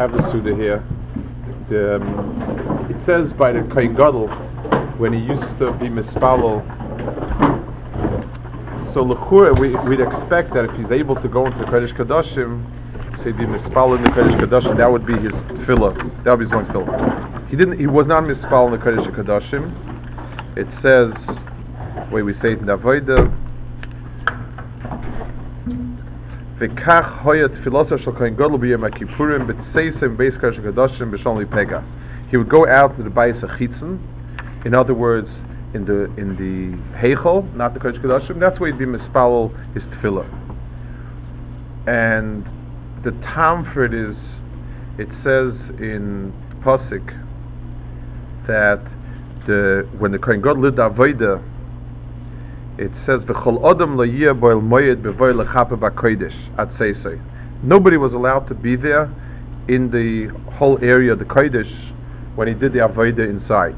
have the Suda here. the, um, it says by the Kohen Gadol, when he used to be mispalel. So lechura, we, we'd expect that if he's able to go into the Kodesh Kadashim, say be mispalel in the Kodesh Kadashim, that would be his tefillah. That would be his one tefillah. He didn't. He was not mispalel in the Kodesh Kadashim. It says, way we say it in the Avodah. V'kach hoya tefilosah shel kohen gadol b'yom ha'kippurim b'tseisem beis kodesh hakadoshim b'shalom pegas. He would go out to the bais achitzin, in other words, in the in the heichel, not the kodesh hakadoshim. That's where he'd be mispalol his tefillah. And the time for it is, it says in pasuk that the when the kohen gadol did avodah it says v'chol adam la'yeh boil moyed b'voy lechape b'kodesh at seisei. Nobody was allowed to be there in the whole area of the kodesh when he did the avodah inside.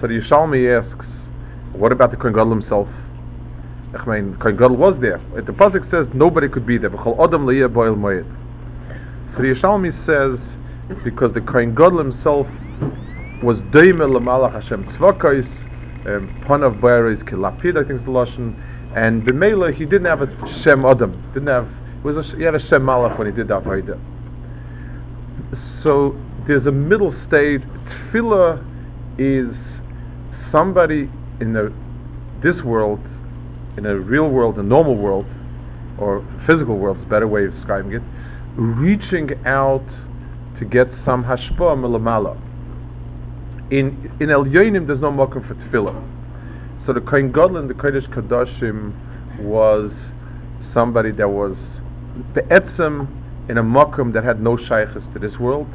So the Yerushalmi asks, what about the Kohen Gadol himself? I mean, Kohen Gadol was there. The pasuk says nobody could be there. V'chol adam la'yeh boil moyed. So the Yerushalmi says because the Kohen Gadol himself was doime l'malach Hashem tzvakos um, Panav Boyer is Kilapid, I think is the Lashon, and B'meila he didn't have a Shem Adam, didn't have, was a, he had a Shem Malach when he did that Avodah. So there's a middle state, Tefillah is somebody in the, this world, in a real world, a normal world, or physical world is a better way of describing it, reaching out to get some hashpah milamala in in El Yonim there's no makom for tefillah. So the Kohen Gadol and the Kodesh Kadashim was somebody that was be'etzem in a makom that had no shaykhs to this world.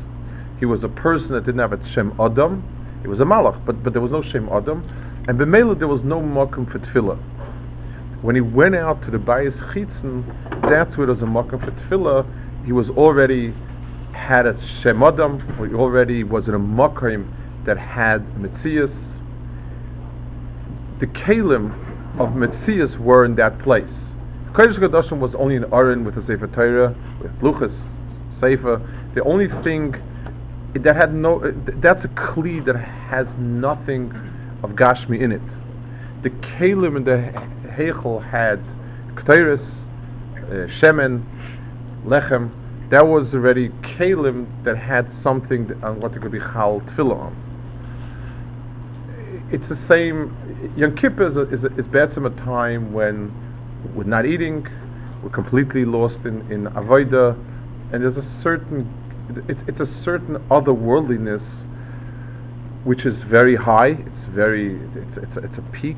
He was a person that didn't have a Shem Adam. He was a malach, but but there was no Shem Adam, and b'meila there was no makom for tefillah. When he went out to the Bayis Chitzen, that's where there was a makom for tefillah. He was already had a Shem Adam, he already was in a makom that had Metzias. The Kalim of Metzias were in that place. Kodesh Kodashim was only an Aron with a Sefer Torah, with Luchas, Sefer. The only thing that had no, that's a Kli that has nothing of Gashmi in it. The Kalim in the Heichel had Ktoiris, uh, Shemen, Lechem, that was already Kalim that had something on what it could be Chal Tefillah on it's the same. Yom Kippur is, a, is, a, is a time when we're not eating, we're completely lost in, in Avodah, and there's a certain, it's, it's a certain otherworldliness which is very high, it's very, it's, it's, a, it's a peak,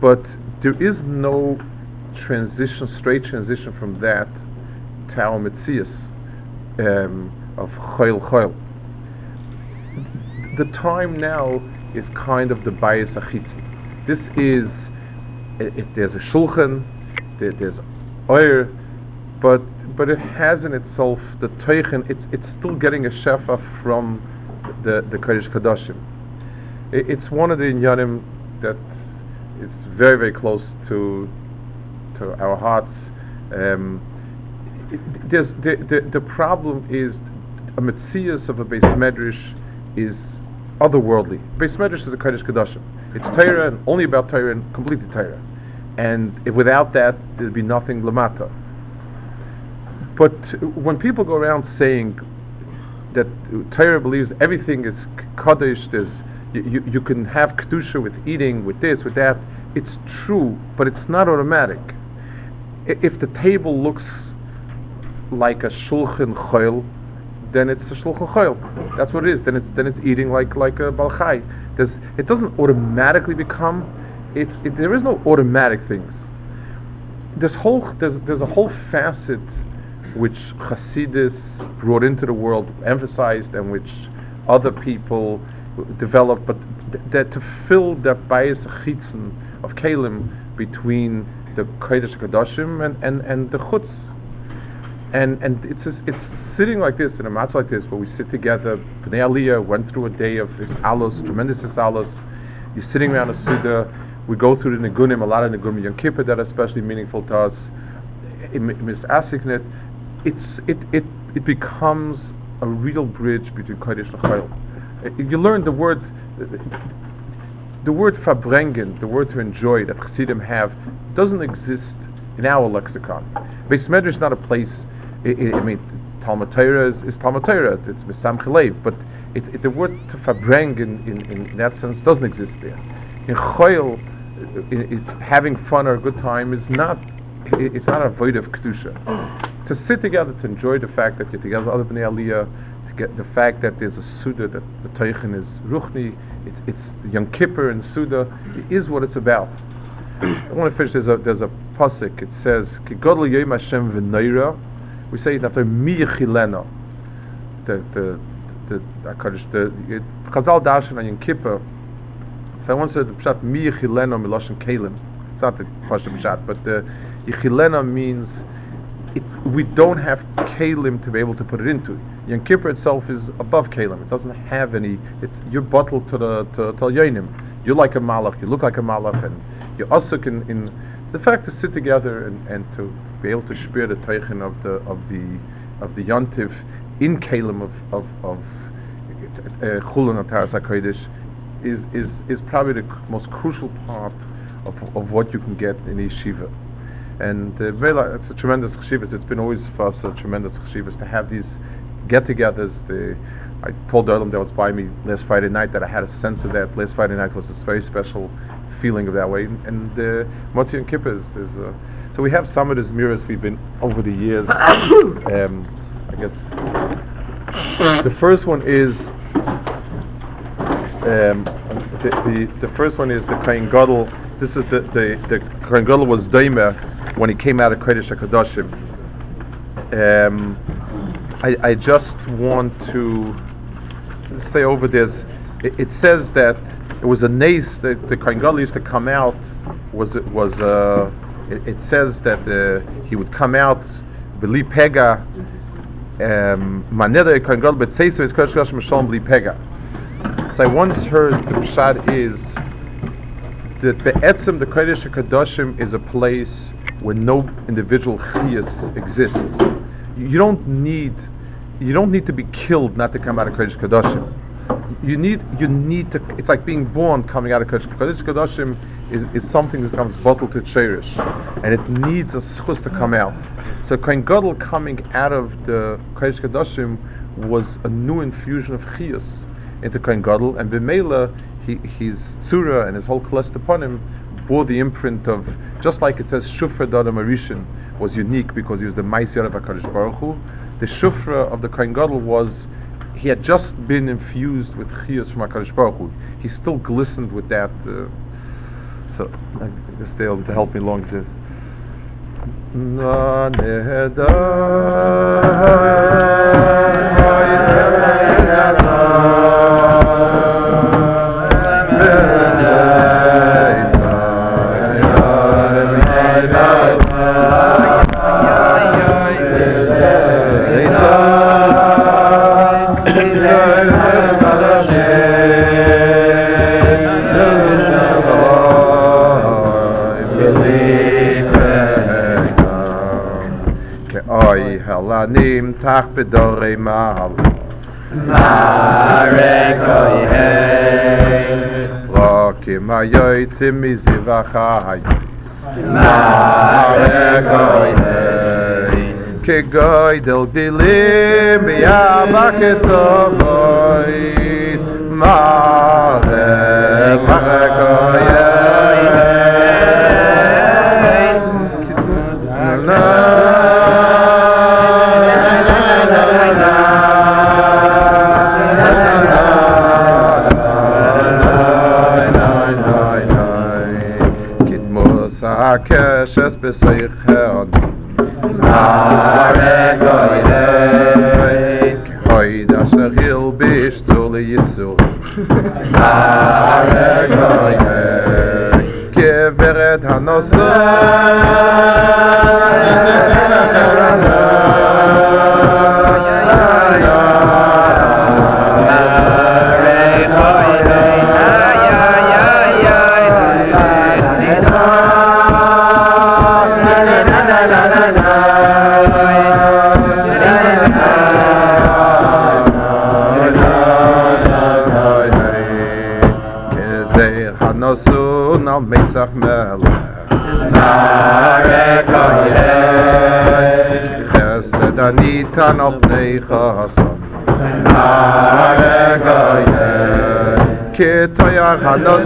but there is no transition, straight transition from that to our Metzias um, of Choil Choil. The time now is kind of the bias achitzi. This is, if there's a shulchan, there, there's oir, but but it has in itself the teichen. It's it's still getting a shefa from the the kodesh kadashim. It, it's one of the inyanim that is very very close to to our hearts. Um, there's the, the the problem is a mitzias of a base medrash is otherworldly. Beis Medrash is a Kodesh Kodashim. It's Torah and only about Torah and completely Torah. And if without that, there'd be nothing Lamata. But when people go around saying that Torah believes everything is Kodesh, there's, you, you, you can have Kedusha with eating, with this, with that, it's true, but it's not automatic. If the table looks like a Shulchan Choil, then it's a shulchan choil. That's what it is. Then it's then it's eating like like a balchai. There's, it doesn't automatically become. It, it, there is no automatic things. This whole there's there's a whole facet which Hasidus brought into the world, emphasized, and which other people developed, but th- that to fill that bias chitzen of kalim between the kodesh kadoshim and, and, and the chutz, and and it's it's sitting like this in a match like this, where we sit together, Bnei Aliyah went through a day of alos, tremendous alos. You're sitting around a Suda. We go through the Nigunim, a lot of Nigunim Yom Kippur that are especially meaningful to us. Mis Asiknet, it's it it it becomes a real bridge between Kodesh and Chayil. Uh, You learn the word, the word verbrengen, the word to enjoy that Chassidim have, doesn't exist in our lexicon. Beis Medrash is not a place. I, I mean, Talmud Torah is, is Talmud Torah. It's Misam Chalev, but it, it, the word to verbrengen in, in, in that sense doesn't exist there. In Chayil, i- uh, i- having fun or a good time is not. It's not a void of kedusha. To sit together, to enjoy the fact that you're together, other bnei aliyah, to get the fact that there's a suda that the teichen is ruchni. It's, it's Yom Kippur and suda. It is what it's about. I want to finish. There's a there's a pasuk. It says, "Ki Hashem v'neira." We say it after miyachilena. The the the Hakadosh the it- Chazal Darshan on Yom Kippur. So I once said the pshat miyachilena miloshen kelim. It's not the pshat pshat, but the yichilena means it, we don't have kalim to be able to put it into. Yom Kippur itself is above kalim. It doesn't have any. It's you're bottled to the to, to. You're like a malach. You look like a malach, and you're also in, in the fact to sit together and, and to be able to spear the teichen of the of the of the yontiv in kalim of of of uh, chulun ataras hakodesh is is is probably the most crucial part of of what you can get in yeshiva. And uh, it's a tremendous cheshivas. It's been always for us a tremendous cheshivas to have these get-togethers. The I told Olam that was by me last Friday night that I had a sense of that. Last Friday night was this very special feeling of that way. And uh, Motzi and Kippur is, is uh, so we have some of these mirrors we've been over the years. um, I guess the first one is um, the, the the first one is the Kohen Gadol. This is the the the Kohen Gadol was Daima when he came out of Kodesh Hakadoshim. Um, I I just want to say over this. It, it says that it was a nace that the Kohen Gadol used to come out. Was it was uh, it, it says that uh, he would come out beli pega. Um, manera Kohen Gadol betzeisa is Kodesh Hakadoshim Shalom beli pega. So I once heard the pshat is that the etzem, the Kodesh HaKadoshim, is a place where no individual chiyas exists. You don't need, you don't need to be killed not to come out of Kodesh HaKadoshim. You need, you need to. It's like being born coming out of Kodesh. Kodesh HaKadoshim is, is something that comes bottled to cherish, and it needs a schus to come out. So Kohen Gadol coming out of the Kodesh HaKadoshim was a new infusion of chiyas into Kohen Gadol, and Bimela, he, his tzura and his whole klest upon him bore the imprint of, just like it says, Shufra Dada Marishin was unique because he was the Maisyar of HaKadosh Baruch Hu. The Shufra of the Kohen Gadol was, he had just been infused with chiyas from HaKadosh Baruch Hu. He still glistened with that. Uh, so, I guess they'll to help me along this. Na אַף דאָ ריי מאַל נאר איך האיי וואָքי מאַ יויצ kegoy del dilim איך האיי איך גיי דאָ Geveret an auf nege hasam. Nare goye ke toyar hanon.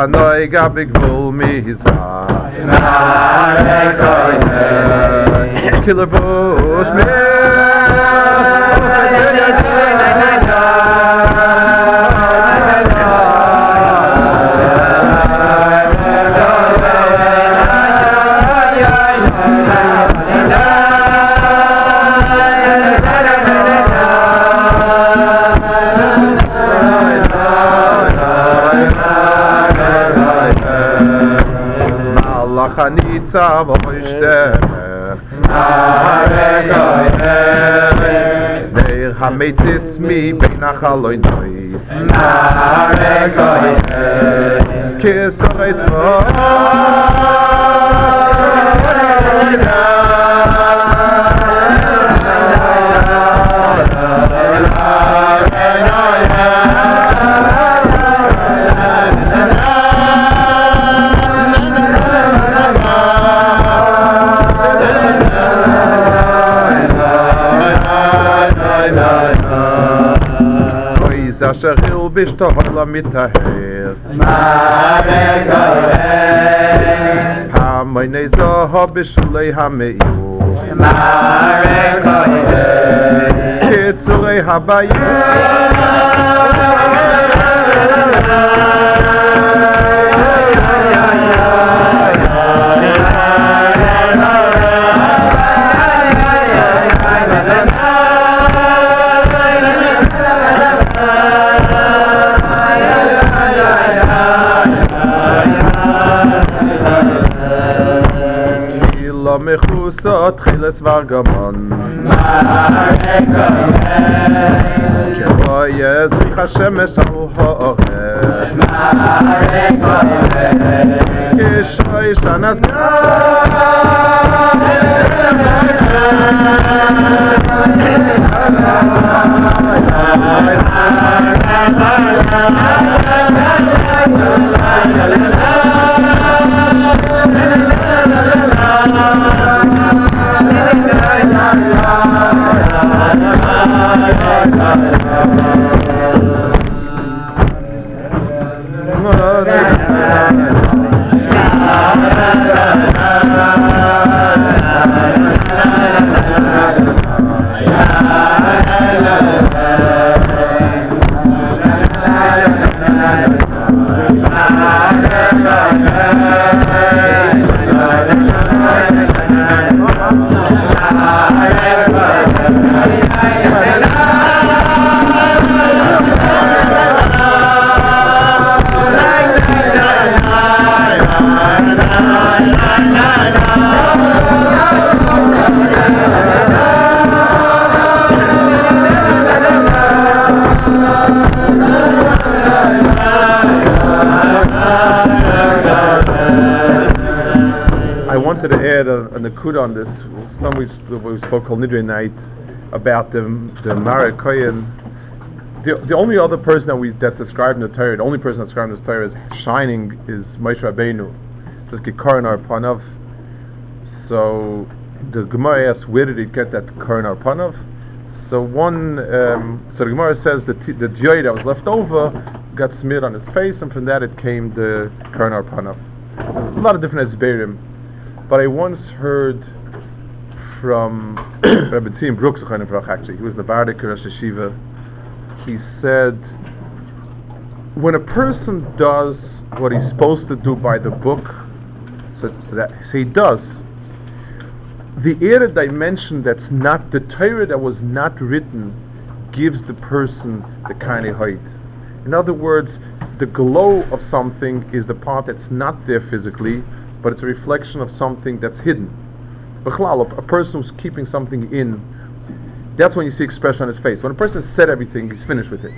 panoy gab ik vol mi hisa na le koyne killer boss Ich sitz mi bin a bist doch alle mit der Herz. Mare Kohen. Ha meine so hab ich lei ha me ju. Mare Kohen. Geht zu rei ha bei ju. Mare Kohen. About the the Marikoyan. The, the only other person that we that described in the Torah, the only person that described in the Torah as shining is Moshe Rabbeinu. So it's Gekaran Arpanav. So the Gemara asks, where did he get that Karan Arpanav? So one, um, so the Gemara says that the joy that was left over got smeared on his face, and from that it came the Karan Arpanav. A lot of different Esberim. But I once heard from Rabbi Tzim Brooks, actually, he was the Bardik Rosh Yeshiva. He said, when a person does what he's supposed to do by the book, so, so that so he does, the added dimension that's not the Torah that was not written gives the person the kind of height. In other words, the glow of something is the part that's not there physically, but it's a reflection of something that's hidden. Bechlal, a person who's keeping something in, that's when you see expression on his face. When a person said everything, he's finished with it.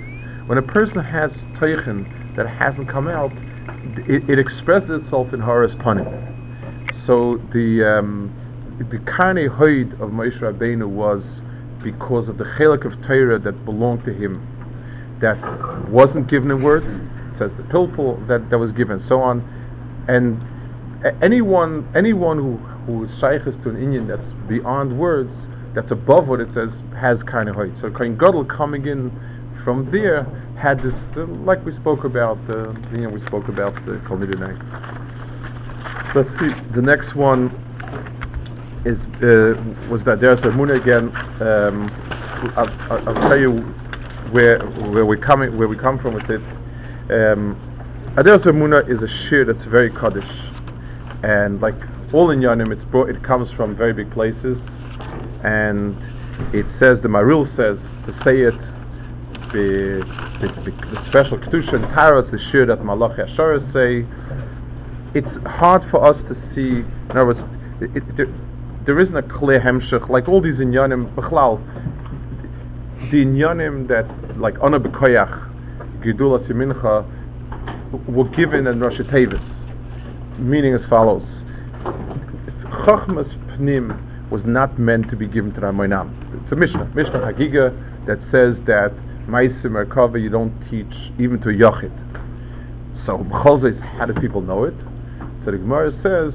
When a person has teichen that hasn't come out, it, it expresses itself in Horace Panim. So the um, the karne hoid of Moshe Rabbeinu was because of the chelik of Torah that belonged to him, that wasn't given in words. Says the pilpul that, that was given, so on, and anyone anyone who who is shaykhs to an Indian that's beyond words, that's above what it says, has kind of height. So Kohen Gadol coming in from there had this, uh, like we spoke about, uh, you know, we spoke about the Kol Nidinai. Let's see, the next one is uh, was that there's a moon again. Um, I'll, I'll, tell you where where we coming where we come from with it. Um, Aderes Muna is a shir that's very kaddish, and like all in Yanim, it's brought, it comes from very big places, and it says the Maril says to say it the, the, special kedusha and taras, the shir that Malach Yashara say. It's hard for us to see. In other words, it, it, there, there isn't a clear hemshech like all these inyanim. Bechlal, the inyanim that like Ana Bekoyach, Gedula Simincha, were given in Rosh Tevis, meaning as follows. Chachmas Pnim was not meant to be given to Ramoinam. It's a Mishnah, Mishnah Hagiga, that says that Maisim Merkava you don't teach even to Yochid. So, how do people know it? So the Gemara says,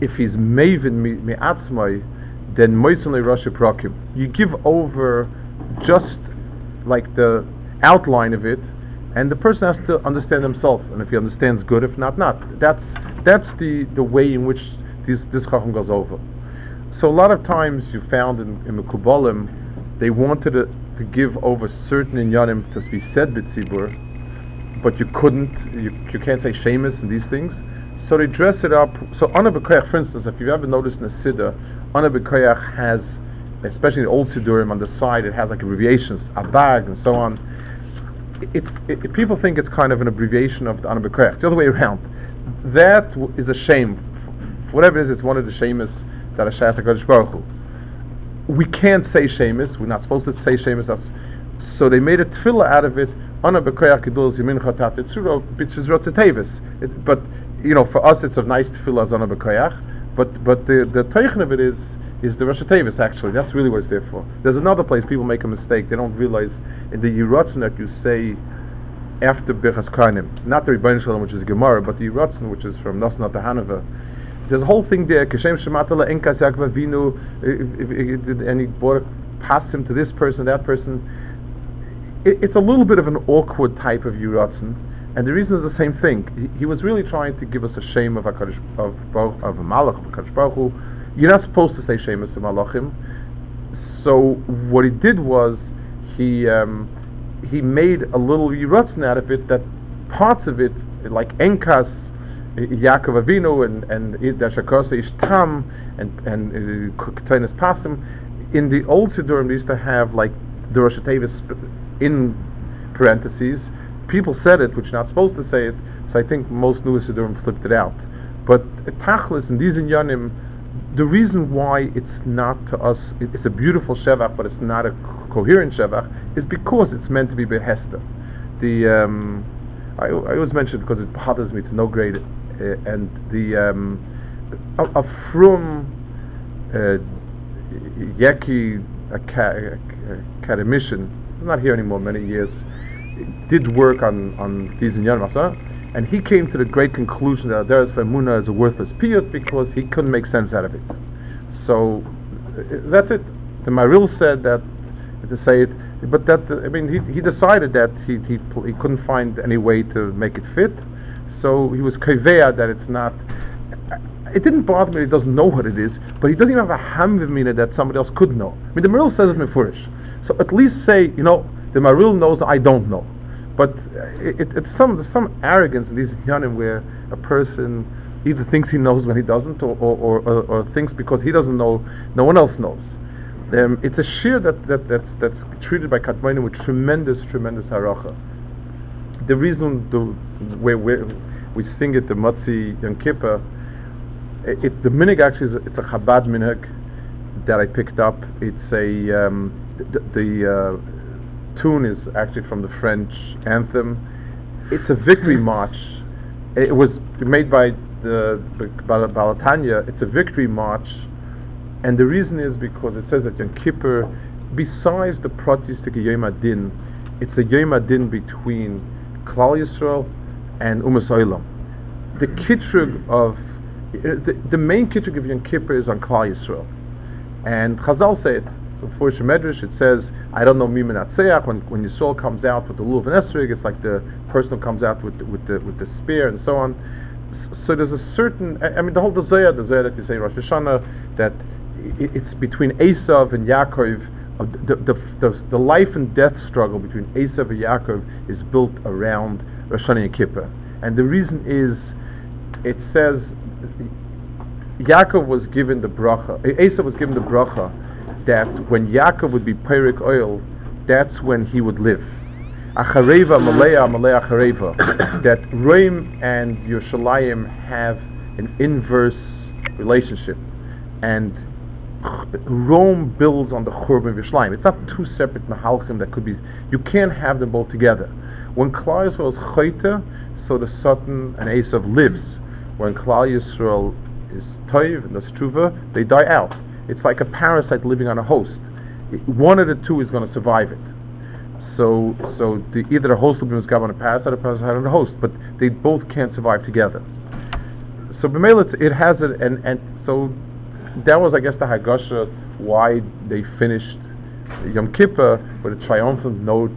if he's Maven Me'atzmai, then Moisim Rosh Prakim. You give over just like the outline of it, and the person has to understand himself. And if he understands, good. If not, not. That's that's the, the way in which this, this Chacham goes over. So a lot of times you found in, in the Kubbalim, they wanted to, to give over certain inyanim to be said b'tzibur, but you couldn't, you, you can't say shemus and these things. So they dress it up. So Ana B'Koyach, for instance, if you've ever noticed in a Siddur, Ana B'Koyach has, especially the old Siddurim on the side, it has like abbreviations, Abag and so on. It, it, it, people think it's kind of an abbreviation of the Ana B'Koyach. The other way around. That is a shame whatever it is, it's one of the shemus that are shayach HaKadosh Baruch Hu. We can't say shemus, we're not supposed to say shemus, so they made a tefillah out of it. But, you know, for us it's a nice tefillah but, but the, the teichin of it is, is the Rosh Tevis actually. That's really what it's there for. There's another place people make a mistake. They don't realize in the Yiratzin that you say after Birchas Karnim, not the Rebbein Shalom, which is Gemara, but the Yiratzin, which is from Nosnat Hanover. There's a whole thing there. Kashem Shematala Enkas Yaakov Avinu, eh, eh, eh, and he brought passed him to this person, that person. It, it's a little bit of an awkward type of Yuratzen, and the reason is the same thing. He, he, was really trying to give us a shame of Hakadosh of of a Malach of Hakadosh Baruch Hu. You're not supposed to say Shemus to Malachim. So what he did was he um, he made a little Yuratzen out of it that parts of it, like Enkas Yaakov Avinu and and Dashakosa Ishtam and and uh, Pasim. In the old Siddurim, they used to have like the Rosh in parentheses. People said it, which you're not supposed to say it. So I think most new Siddurim flipped it out. But Tachlis and these Yanim, the reason why it's not to us, it's a beautiful Shevach, but it's not a coherent Shevach, is because it's meant to be Behester. The um, I, I always mention it because it bothers me to no grade uh, and the um, a, a from uh, Yeki academician, not here anymore, many years, did work on on these in and he came to the great conclusion that Deres Muna is a worthless piyut because he couldn't make sense out of it. So uh, that's it. The Maril said that to say it, but that I mean he he decided that he he he couldn't find any way to make it fit so he was kaveh that it's not. It didn't bother me that he doesn't know what it is, but he doesn't even have a hamvimina that somebody else could know. I mean, the Maril says it mefurish. So at least say, you know, the Maril knows I don't know. But it, it, it's some there's some arrogance in these yanim where a person either thinks he knows when he doesn't, or or, or, or, thinks because he doesn't know, no one else knows. Um, it's a shear that, that that's, that's treated by Katmanim with tremendous, tremendous haracha. the reason the way we, we sing it the Motzi Yom Kippur, it, it, the minig actually is a, it's a Chabad minig that I picked up. It's a um, the, the uh, tune is actually from the French anthem. It's a victory march. It was made by the Balatanya. It's a victory march, and the reason is because it says that Yom Kippur, besides the Pratistik Yom Adin, it's a Yom Adin between Klal Yisrael and Umas Olam. The kitrug of the, the main kitrug of Yom Kippur is on Klal Yisrael, and Chazal say it. So for Shemedrash, it says, I don't know Mimin Atseach, when, when Yisrael comes out with the Lulav and Esrig, it's like the person who comes out with the, with the, with the spear and so on. So there's a certain, I, I mean, the whole the Zayah that you say Rosh Hashanah, that it, it's between Esav and Yaakov, uh, the, the, the, the, life and death struggle between Esav and Yaakov is built around Rosh Hashanah and Kippur. And the reason is, it says, Yaakov was given the bracha, Esav was given the bracha, that when Yaakov would be Pyrik oil, that's when he would live. Achareva, mm-hmm. Malaya, Malaya, Achareva. that Reim and Yerushalayim have an inverse relationship. And Rome builds on the Churban of Yerushalayim. It's not two separate Mahalchim that could be, you can't have them both together. When Klal Yisrael is Chayta, so the Satan and Esav lives. When Klal Yisrael is Toiv and the Struva, they die out. It's like a parasite living on a host. One of the two is going to survive it. So, so the, either the host will be on a parasite or parasite on a host, but they both can't survive together. So B'mela, it has it, and, and so that was, I guess, the Hagasha why they finished Yom Kippur with a triumphant note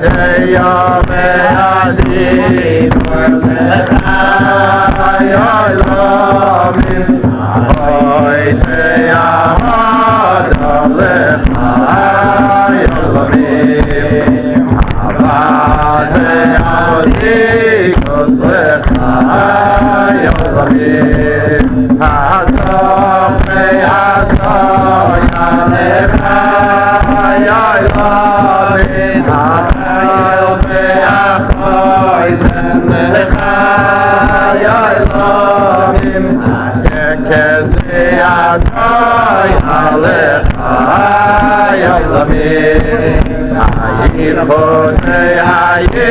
Yahweh Adi, for the Lord, Aleh ay l'ameh, hay ne vos haye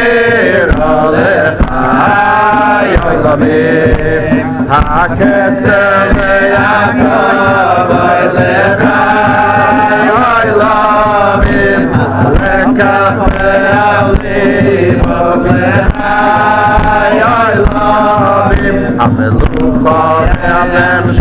raleh, ay l'ameh, ha ketel la vos be'ra, ay l'ameh, aleh ka pole odi vos be'ra, ay l'ameh, amezu ka l'ameh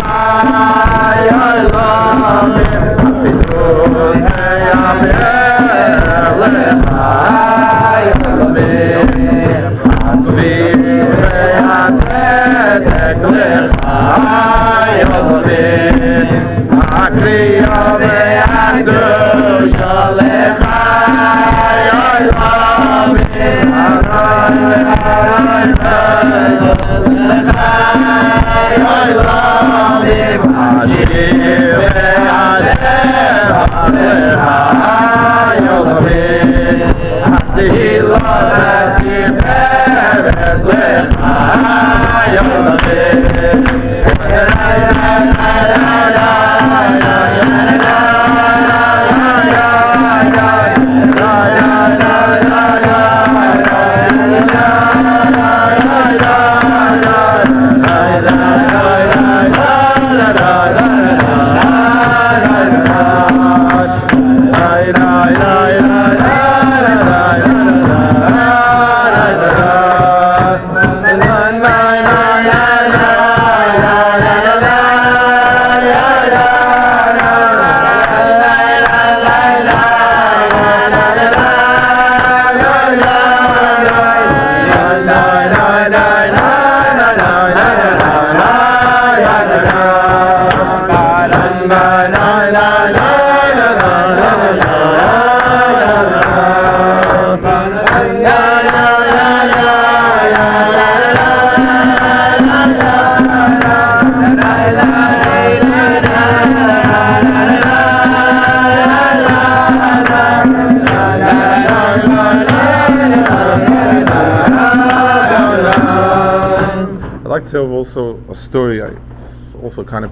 He loves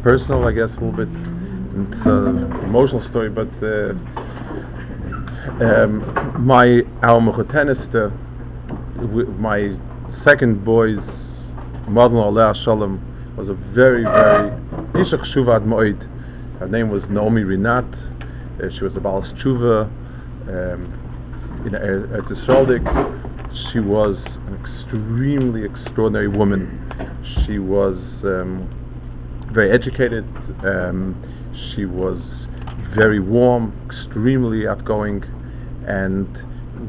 personal, I guess, a little bit. It's an emotional story, but uh, um, my our Mechoteniste, my second boy's mother-in-law, Shalom, was a very, very Ishach Shuvad Moed. Her name was Naomi Rinat. Uh, she was a Baal Tshuva. Um, in Er- Eretz She was an extremely extraordinary woman. She was um, very educated. Um, she was very warm, extremely outgoing, and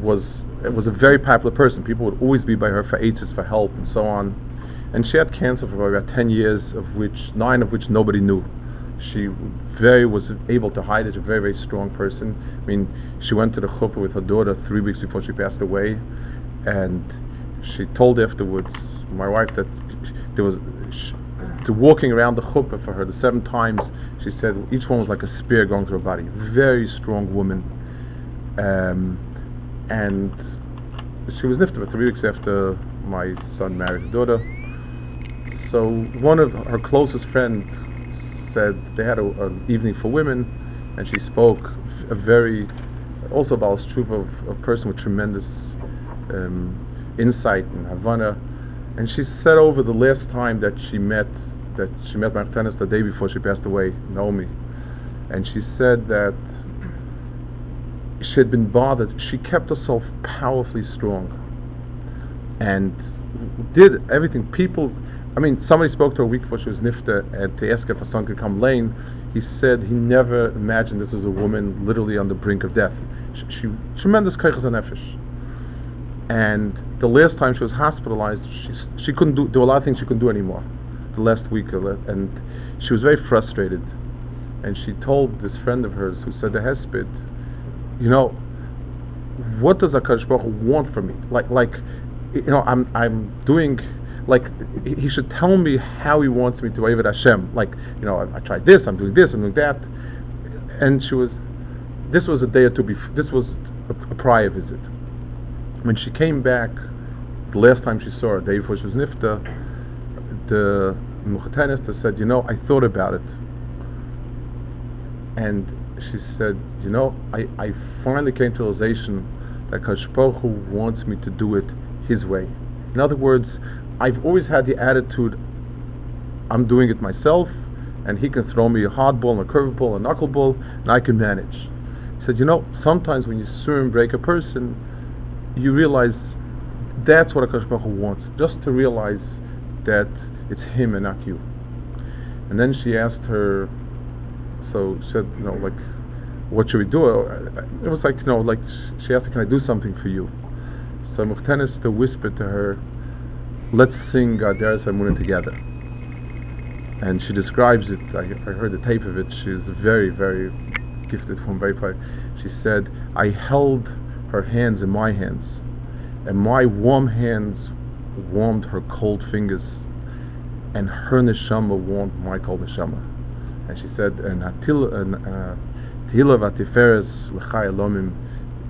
was was a very popular person. People would always be by her for ages, for help, and so on. And she had cancer for about ten years, of which nine of which nobody knew. She very was able to hide it. A very very strong person. I mean, she went to the chuppah with her daughter three weeks before she passed away, and she told afterwards, my wife, that there was sh- to walking around the chuppah for her the seven times. She said each one was like a spear going through her body. Very strong woman, um, and she was nifta three weeks after my son married her daughter. So one of her closest friends said they had an evening for women, and she spoke a very also about Struve of a person with tremendous um, insight and Havana. And she said over the last time that she met that she met Martinez the day before she passed away, Naomi, and she said that she had been bothered. She kept herself powerfully strong and did everything. People, I mean, somebody spoke to her a week before she was nifta and to ask if her son could come lane. He said he never imagined this was a woman literally on the brink of death. She, she tremendous kaichas and nefesh. And the last time she was hospitalized, she she couldn't do do a lot of things she couldn't do anymore. The last week, of it, and she was very frustrated. And she told this friend of hers who said the hesped, you know, what does Hakadosh Baruch want from me? Like like, you know, I'm I'm doing. Like he should tell me how he wants me to Eved Hashem. Like you know, I, I tried this, I'm doing this, I'm doing that, and she was. This was a day or two before. This was a, a prior visit. When she came back, the last time she saw her, day before she was nifta, the Mukhtanista said, "You know, I thought about it, and she said, you know, I, I finally came to realization that Kadosh Baruch Hu wants me to do it His way. In other words, I've always had the attitude, I'm doing it myself, and He can throw me a hard ball, a curveball, a knuckleball, and I can manage. He said, you know, sometimes when you swim break a person, you realize that's what Akash Baruch wants, just to realize that it's Him and not you. And then she asked her, so she said, you know, like, what should we do? Uh, uh, it was like, you know, like she asked, can I do something for you? So Mukhtanista whispered to her, let's sing uh, Gaderes Amunah together. And she describes it, I, I heard the tape of it, she's very, very gifted from very far. She said, I held her hands in my hands, and my warm hands warmed her cold fingers, and her neshama warmed my cold neshama. And she said, and Hatil, and, uh, Tehillah v'atiferes l'chai elomim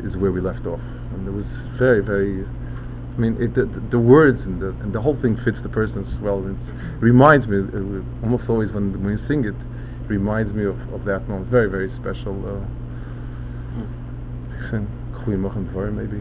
is where we left off. And it was very, very, I mean, it, the, the words and the, and the whole thing fits the person as well. It reminds me, uh, almost always when, when you sing it, it reminds me of, of that moment. Very, very special. Uh, Chui Mochen Dvorim, maybe.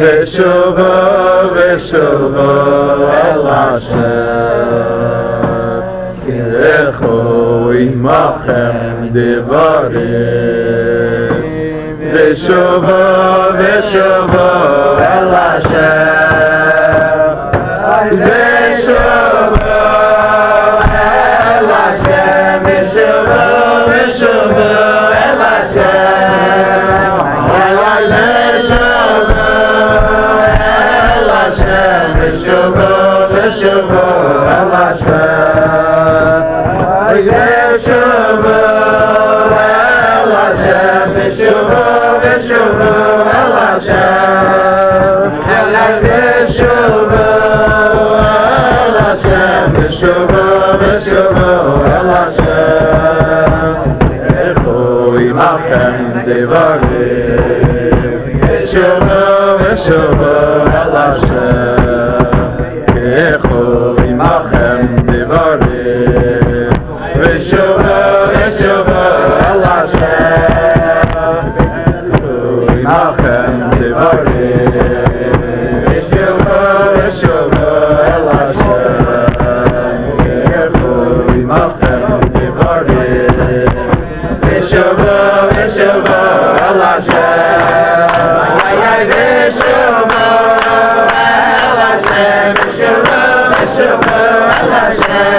ושובו ושובו אל השם. ילכו עמכם דברים. ושובו ושובו אל השם Shabbat, Shabbat. Allah'a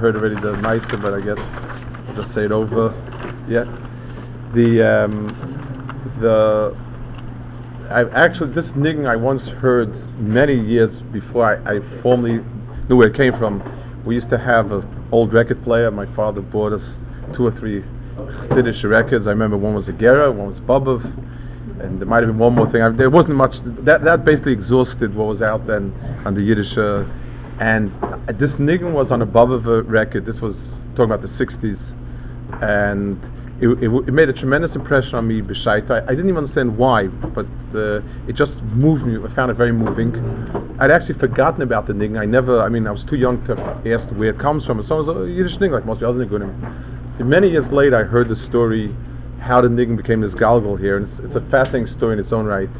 heard already the Meister, but I guess I'll just say it over. Yeah. The um, the I actually this niggin I once heard many years before I, I formally knew where it came from. We used to have an old record player. My father bought us two or three Yiddish records. I remember one was a Gera, one was Bobov, and there might have been one more thing. I, there wasn't much. That that basically exhausted what was out then on the Yiddish. Uh, and this niggin was on a Bobov record. This was talking about the '60s, and it, it, it made a tremendous impression on me. B'shaita. I, I didn't even understand why, but uh, it just moved me. I found it very moving. I'd actually forgotten about the niggin. I never. I mean, I was too young to ask where it comes from. So it was a Yiddish niggin, like most of the other niggunim. And many years later, I heard the story how the niggin became this galgal here, and it's, it's a fascinating story in its own right.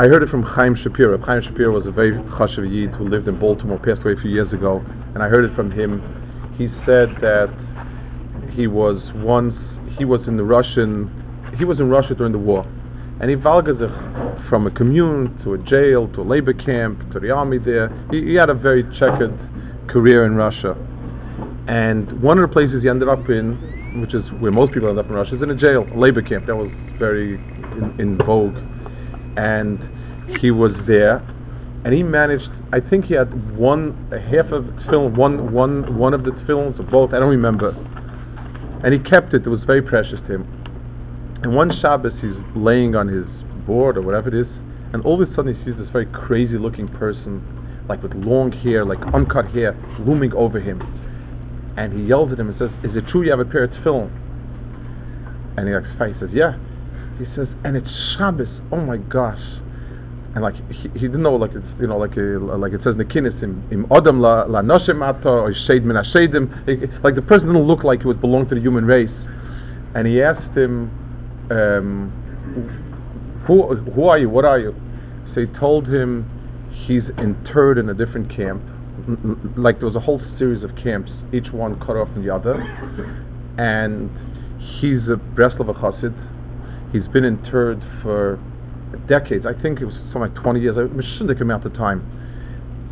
I heard it from Chaim Shapiro. Chaim Shapiro was a very chashav yid who lived in Baltimore, passed away a few years ago, and I heard it from him. He said that he was once he was in the Russian he was in Russia during the war, and he valgazed from a commune to a jail to a labor camp to the army there. He, he had a very checkered career in Russia, and one of the places he ended up in, which is where most people end up in Russia, is in a jail, a labor camp. That was very in, in vogue, and he was there, and he managed. I think he had one half of the film, one one one of the films or both. I don't remember. and he kept it. It was very precious to him. And one Shabbos, he's laying on his board or whatever it is, and all of a sudden he sees this very crazy-looking person, like with long hair, like uncut hair, looming over him. And he yells at him and says, "Is it true you have a pair of tefillin?" And he like, says, "Yeah." He says, "And it's Shabbos. Oh my gosh!" and like he, he didn't know like it's you know like a, like it says in the Kinnis im, im Adam la la Noshem Ata or Shed Min like the person didn't look like he would belong to the human race. And he asked him um, who who are you? What are you? So he told him he's interred in a different camp. Like there was a whole series of camps each one cut off from the other. And he's a Breslov Chassid he's been interred for decades. I think it was something like 20 years. Mishundik amount of time,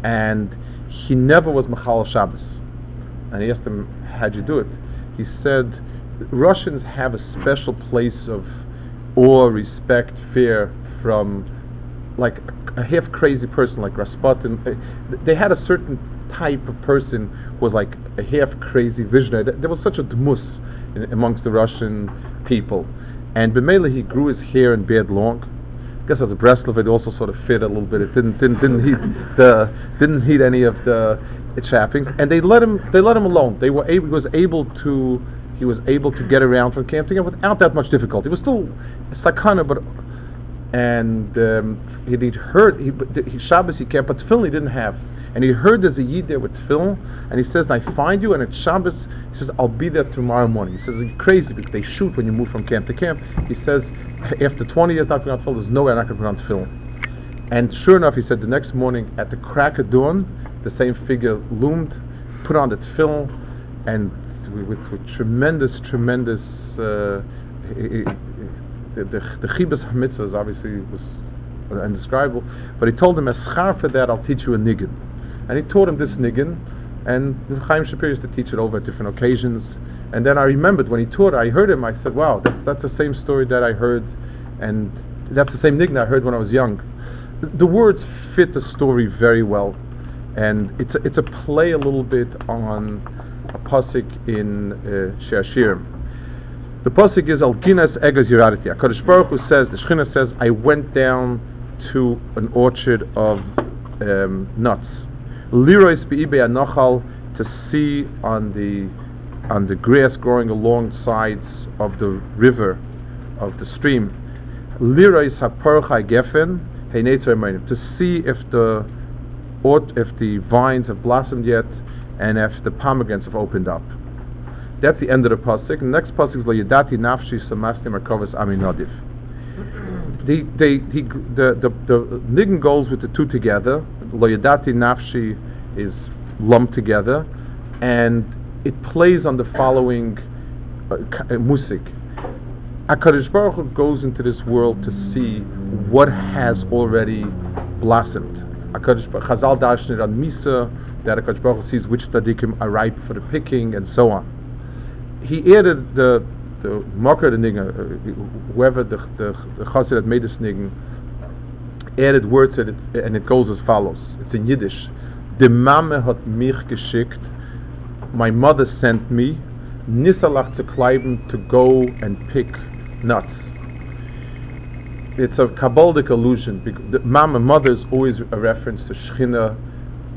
and he never was Machal Shabbos. And he asked him, "How'd you do it?" He said, "Russians have a special place of awe, respect, fear from like a, a half crazy person like Rasputin. They had a certain type of person who was like a half crazy visionary. There was such a dmus amongst the Russian people." And Bemela, he grew his hair and beard long I guess as a Breslov, it also sort of fit a little bit. It didn't didn't didn't heat the didn't heat any of the trappings, and they let him they let him alone. They were able, he was able to he was able to get around from camp together without that much difficulty. It was still sakana, but and um, he, would heard he, he Shabbos he kept, but tefillin he didn't have, and he heard there's a yid there with tefillin, and he says, "I find you," and it's Shabbos. He says, "I'll be there tomorrow morning." He says, "It's crazy because they shoot when you move from camp to camp." He says after 20 years not putting on tefillin, there's no way I'm not going to put on tefillin. And sure enough, he said the next morning at the crack of dawn, the same figure loomed, put on the tefillin, and with, with tremendous, tremendous. Uh, the chibas mitzvahs obviously was indescribable, but he told him, as for that, I'll teach you a niggin. And he taught him this niggin, and Chaim Shapir used to teach it over at different occasions. And then I remembered when he taught, I heard him. I said, "Wow, that's, that's the same story that I heard, and that's the same nigna I heard when I was young." The, words fit the story very well, and it's a, it's a play a little bit on a pasuk in uh, Shashir. The pasuk is Al Ginas Egas Yiraditi. Hakadosh Baruch says, the Shechina says, "I went down to an orchard of um, nuts." Lirois be'ibe anochal to see on the on the grass growing along sides of the river, of the stream. Lirais haparchai gefen to see if the if the vines have blossomed yet and if the pomegranates have opened up. That's the end of the pasuk. The next pasuk is lo yadati nafshi samastim arkovas aminodiv. The the the the the, the niggin goes with the two together. Lo yadati nafshi is lumped together, and it plays on the following uh, uh musik. Akadosh Baruch Hu goes into this world to see what has already blossomed. Akadosh Chazal Dashnir on Misa that Akadosh Baruch Hu sees which tzaddikim are ripe for the picking and so on. He added the the marker the nigga, uh, whoever the the, the chassid that made this nigga added words that it, and it goes as follows. It's in Yiddish. The Mame hat mich geschickt my mother sent me Nisalach to Kleiben to go and pick nuts. It's a Kabbalic allusion. Because Mama, mother is always a reference to Shechina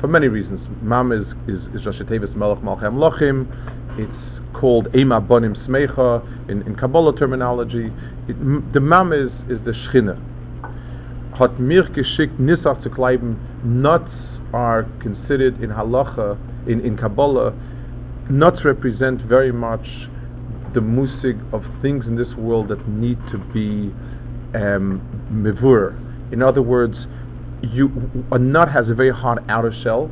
for many reasons. Mama is is, is Rashatevis Melech Malchem Lochim. It's called Ema Bonim Smecha in, in Kabbalah terminology. It, the Mama is, is the Shechina. Hat mir geschickt Nisach zu Kleiben. Nuts are considered in Halacha, in, in Kabbalah, nuts represent very much the musig of things in this world that need to be um, mevur. In other words, you, a nut has a very hard outer shell.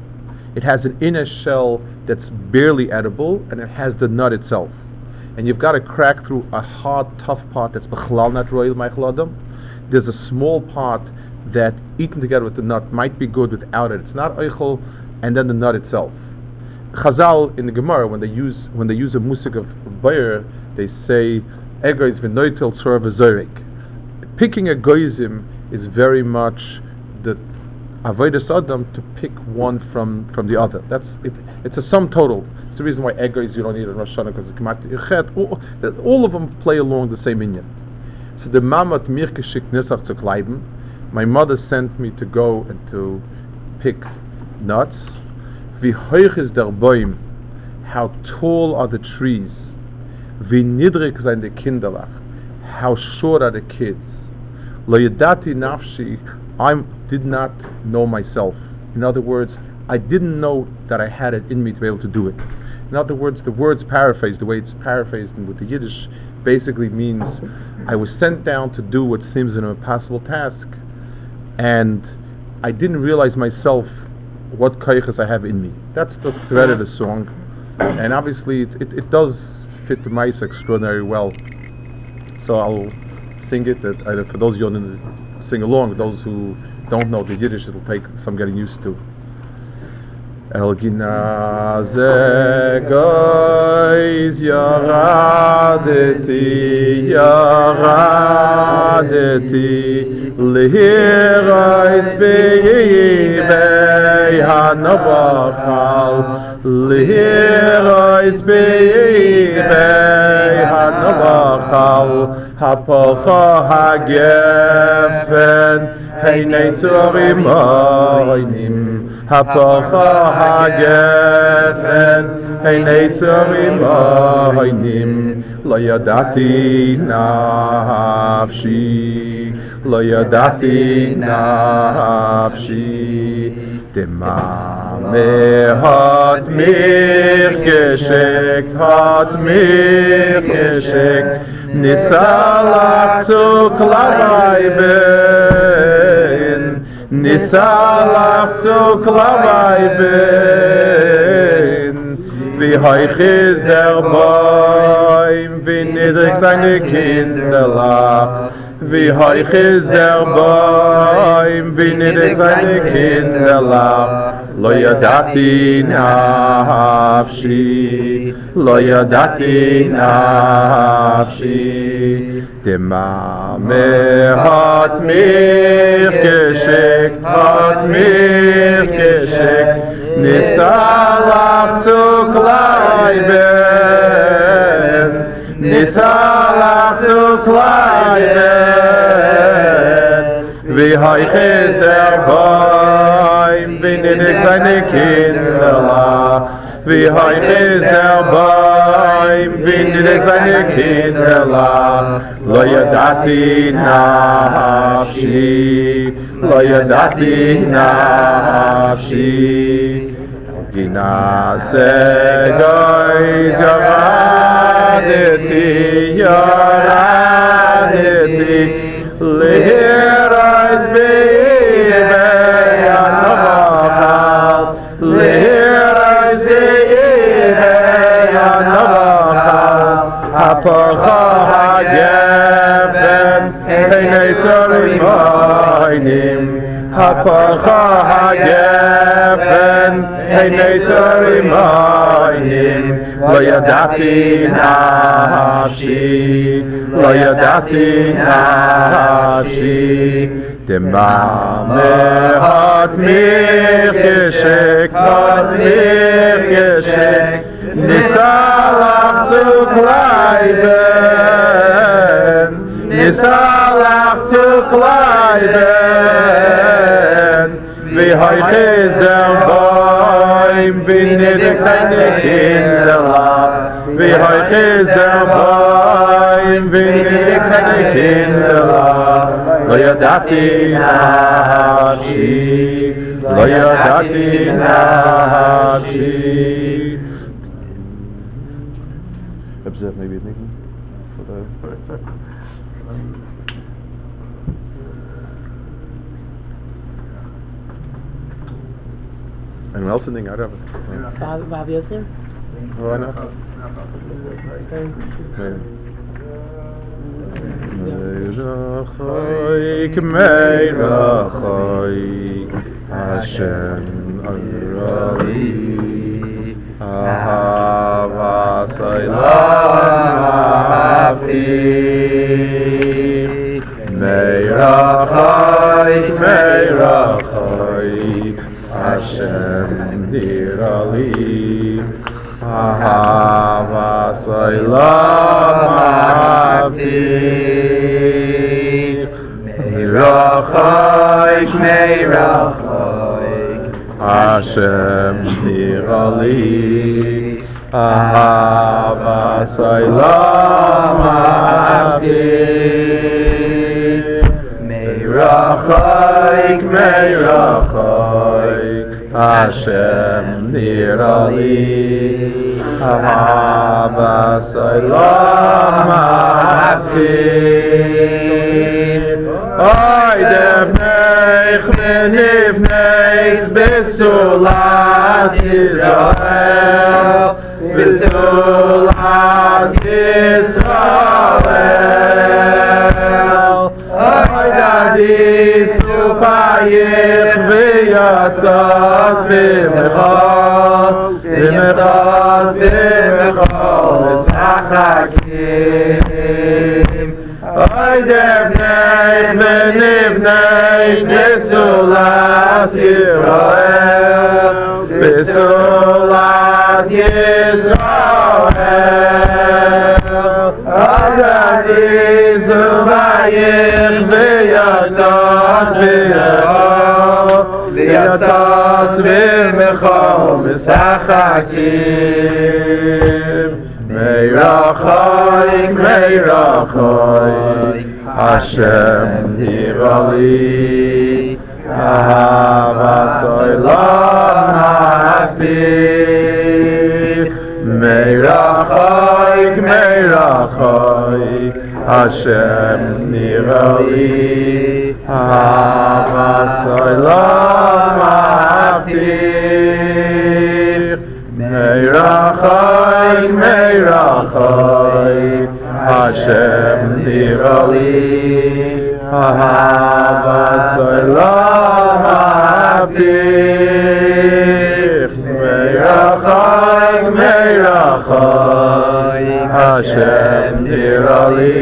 It has an inner shell that's barely edible, and it has the nut itself. And you've got to crack through a hard, tough part that's b'chlal nut royal There's a small part that, eaten together with the nut, might be good without it. It's not oichel, and then the nut itself. Chazal in the Gemara when they use when they use a musik of Bayer, they say Egoiz v'noitel tzor v'zorik. Picking a goizim is very much the avodas adam to pick one from from the other. That's it, it's a sum total. It's the reason why Egos you don't eat on Rosh Hashanah because it's Kamat Yechet. All, all of them play along the same Inyan. So the Mama hat mir geschickt Nissach zu kleiben. My mother sent me to go and to pick nuts. Wie hoch ist der Baum? How tall are the trees? Wie niedrig sind die Kinderlach? How short are the kids? Lo yadati nafshi, I did not know myself. In other words, I didn't know that I had it in me to be able to do it. In other words, the words paraphrased, the way it's paraphrased and with the Yiddish, basically means I was sent down to do what seems an impossible task, and I didn't realize myself what kaiches I have in me. That's the thread of the song, and obviously it, it, it does fit the mice extraordinarily well. So I'll sing it. That uh, for those of you who sing along, those who don't know the Yiddish, it'll take some getting used to. El yaradeti yaradeti לייר אייז ביי ביי האנבאל לייר אייז ביי ביי האנבאל האפה האגפן היינה צורים איינים האפה האגפן היינה צורים איינים לא ידעתי נפשי לא ידעתי נפשי hat mir כשק, hat mir geschickt, ניסה zu klarreiben, ניסה zu klarreiben, wie heuch ist der Bäum, wie niedrig seine Kinderlach, wie hoch ist der Bäum, wie niedrig seine Kinderlach, lo yadati nafshi, lo yadati nafshi, der Mame hat mir geschickt, hat mir geschickt, Nisalach zu kleiben, Nisalach zu kleiben, Vi hay khiz der baim bin in de kleine kinderla Vi hay khiz der baim bin in de kleine kinderla Lo yadati nafshi Lo yadati nafshi Gina se goy jamadeti yoradeti Lihir שב יב יאלה וער איז אי הא יאלה אַפאַחה געבן אין איינע dem Warme hat mir geschickt, hat mir geschickt, nicht Allah zu bleiben, nicht Allah zu bleiben, wie heute ist der Bäum, bin ich ein Kind. Wie hoch ist der Baum, wie niedrig seine Kinderlach, lo yadati nafshi, lo yadati nafshi. Hebben ze dat maybe het niet? Voor de... En wel zijn ding uit hebben. Meirachoik, meirachoik, Hashem arali, ahavas olam afi. Meirachoik, Hashem nirali, Ahava Soilam Avdi Meirachoik Meirachoik Hashem Nirali Ahava Soilam Avdi Meirachoik Meirachoik Hashem Nirali Shabbos Shalom Hafiz Oy de meich menif meich besulat Israel Besulat Israel Oy da di supayich Hakim. Oy der nay men ev nay tsulat Israel tsulat Israel Adat iz vayn ve yatat ve yatat ve Meirachoik, Meirachoik, Hashem Hirali, Ahavat Olam Ha'afik. Meirachoik, Meirachoik, Hashem Hirali, Ahavat Olam Hashem Nirali, Ahavat Olam Ha'afik. Meirachoik, Meirachoik, Hashem Nirali,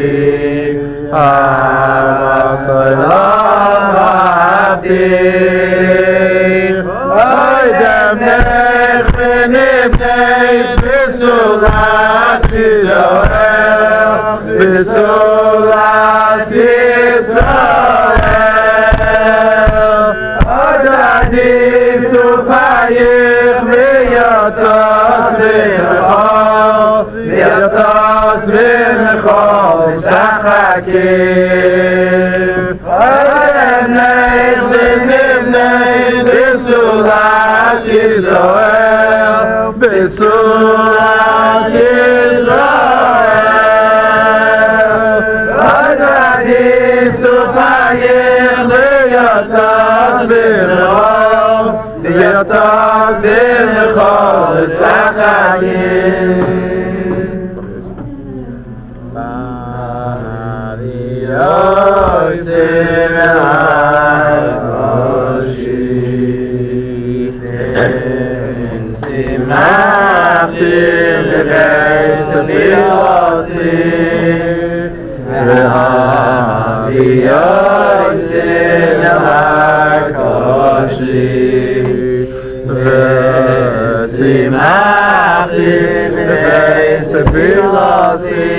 Ahavat Olam Ha'afik. Oy damnech v'nivnei b'sulat Yisrael, קיי פראם לייב ניבניסולא דיזואו בסולא דיזואו רנדיסוף אייל ניטא דייטא דייר חוד זגני Tefillah, Tefillah, Tefillah,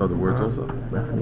Other words also? One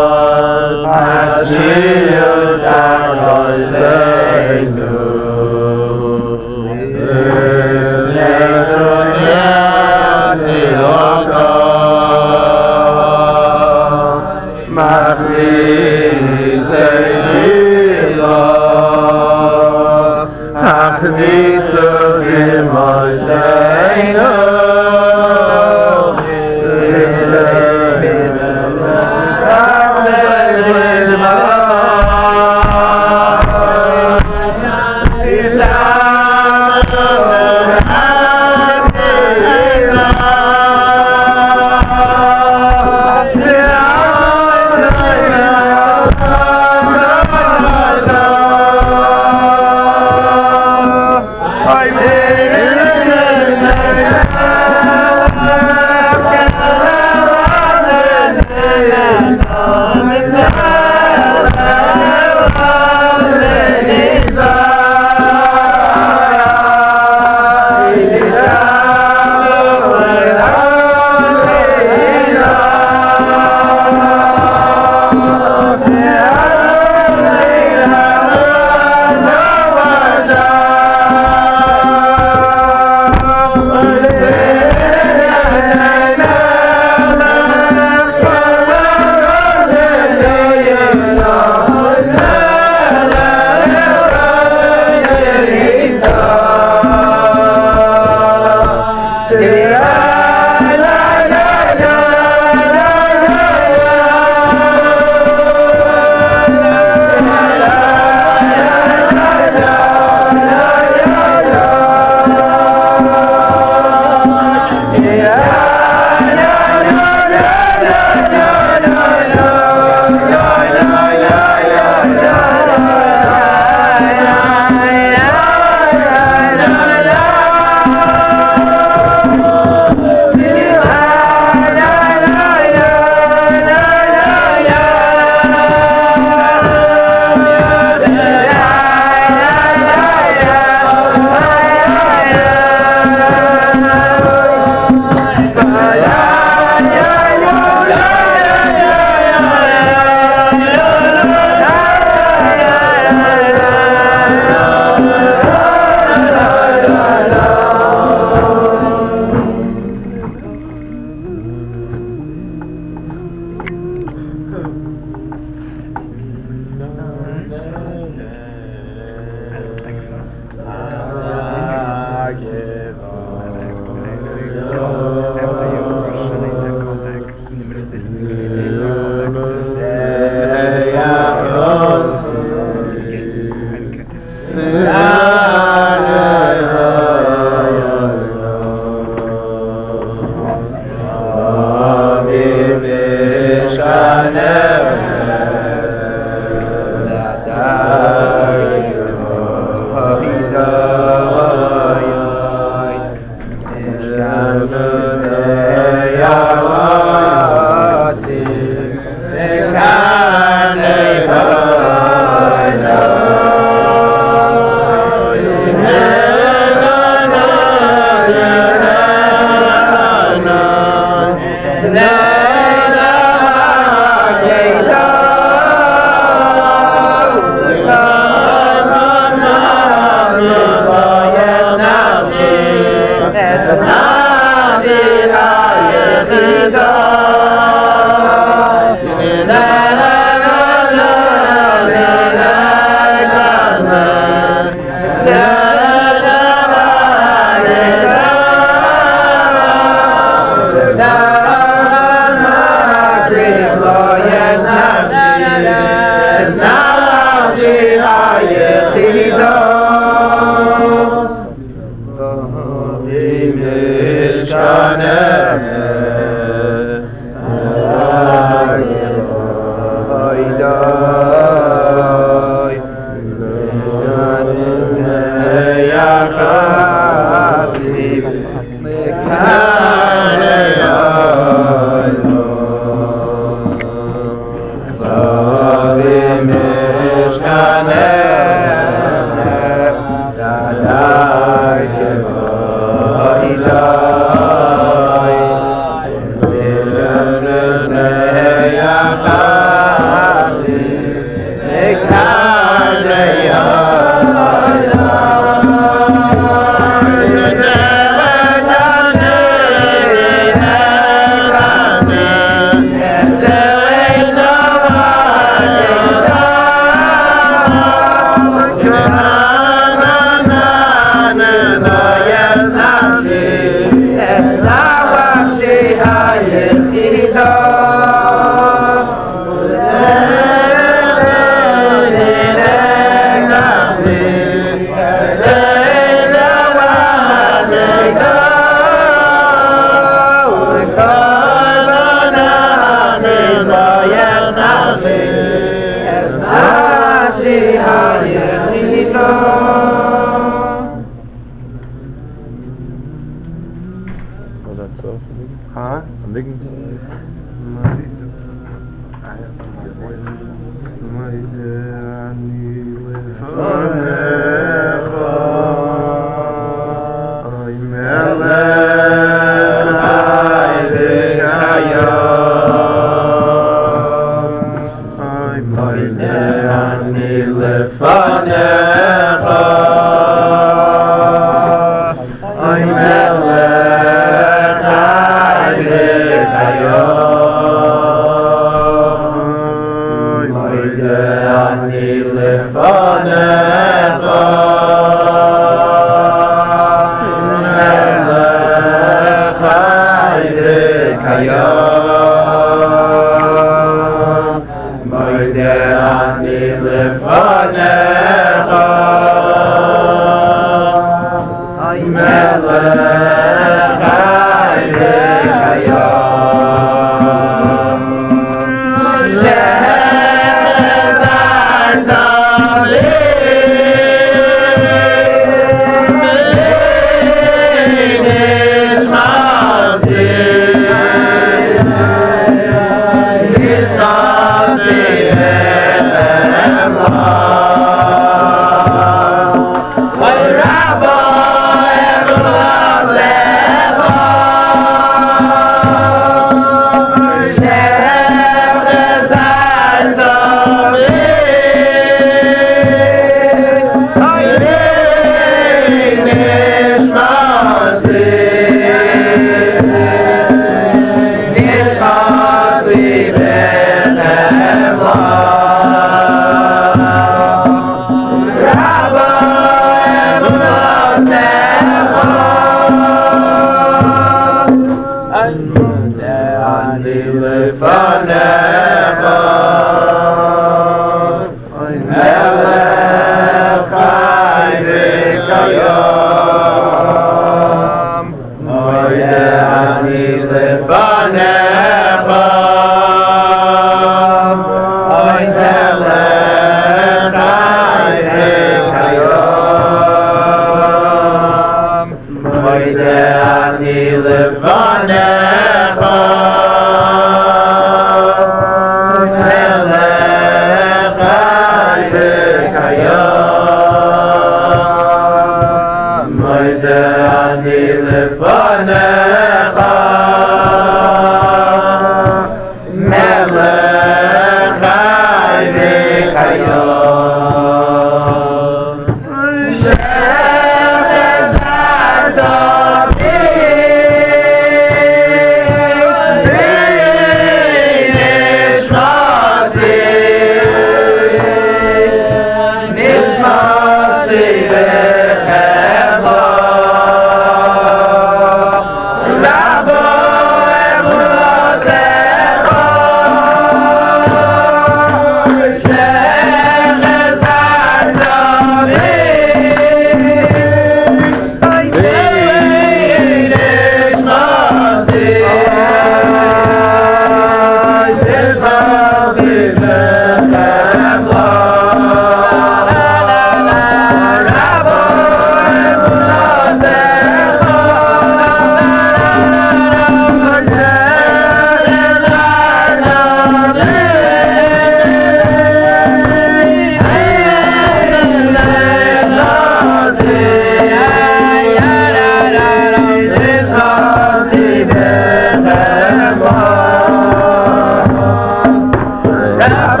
Yeah.